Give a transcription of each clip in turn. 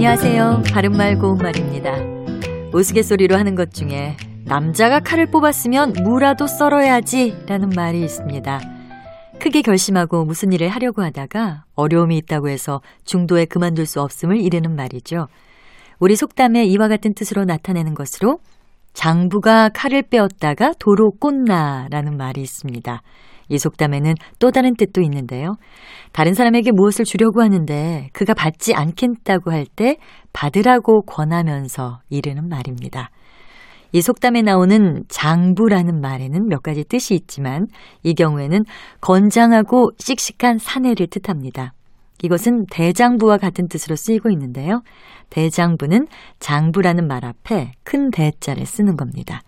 안녕하세요. 바른말 고운말입니다. 우스갯소리로 하는 것 중에 남자가 칼을 뽑았으면 무라도 썰어야지 라는 말이 있습니다. 크게 결심하고 무슨 일을 하려고 하다가 어려움이 있다고 해서 중도에 그만둘 수 없음을 이르는 말이죠. 우리 속담에 이와 같은 뜻으로 나타내는 것으로 장부가 칼을 빼었다가 도로 꽂나 라는 말이 있습니다. 이 속담에는 또 다른 뜻도 있는데요. 다른 사람에게 무엇을 주려고 하는데 그가 받지 않겠다고 할 때 받으라고 권하면서 이르는 말입니다. 이 속담에 나오는 장부라는 말에는 몇 가지 뜻이 있지만 이 경우에는 건장하고 씩씩한 사내를 뜻합니다. 이것은 대장부와 같은 뜻으로 쓰이고 있는데요. 대장부는 장부라는 말 앞에 큰 대자를 쓰는 겁니다.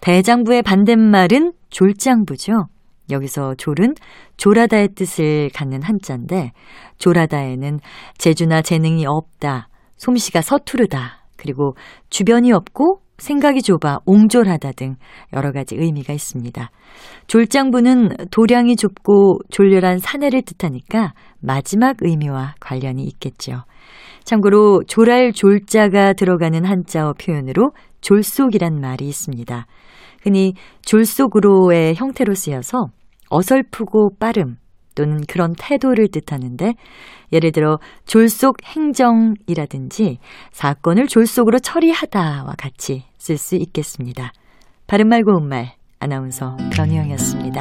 대장부의 반대말은 졸장부죠. 여기서 졸은 졸하다의 뜻을 갖는 한자인데 졸하다에는 재주나 재능이 없다, 솜씨가 서투르다, 그리고 주변이 없고 생각이 좁아 옹졸하다 등 여러 가지 의미가 있습니다. 졸장부는 도량이 좁고 졸렬한 사내를 뜻하니까 마지막 의미와 관련이 있겠죠. 참고로 졸할 졸자가 들어가는 한자어 표현으로 졸속이란 말이 있습니다. 흔히 졸속으로의 형태로 쓰여서 어설프고 빠름 또는 그런 태도를 뜻하는데 예를 들어 졸속 행정이라든지 사건을 졸속으로 처리하다와 같이 쓸 수 있겠습니다. 바른말 고운말 아나운서 변희영이었습니다.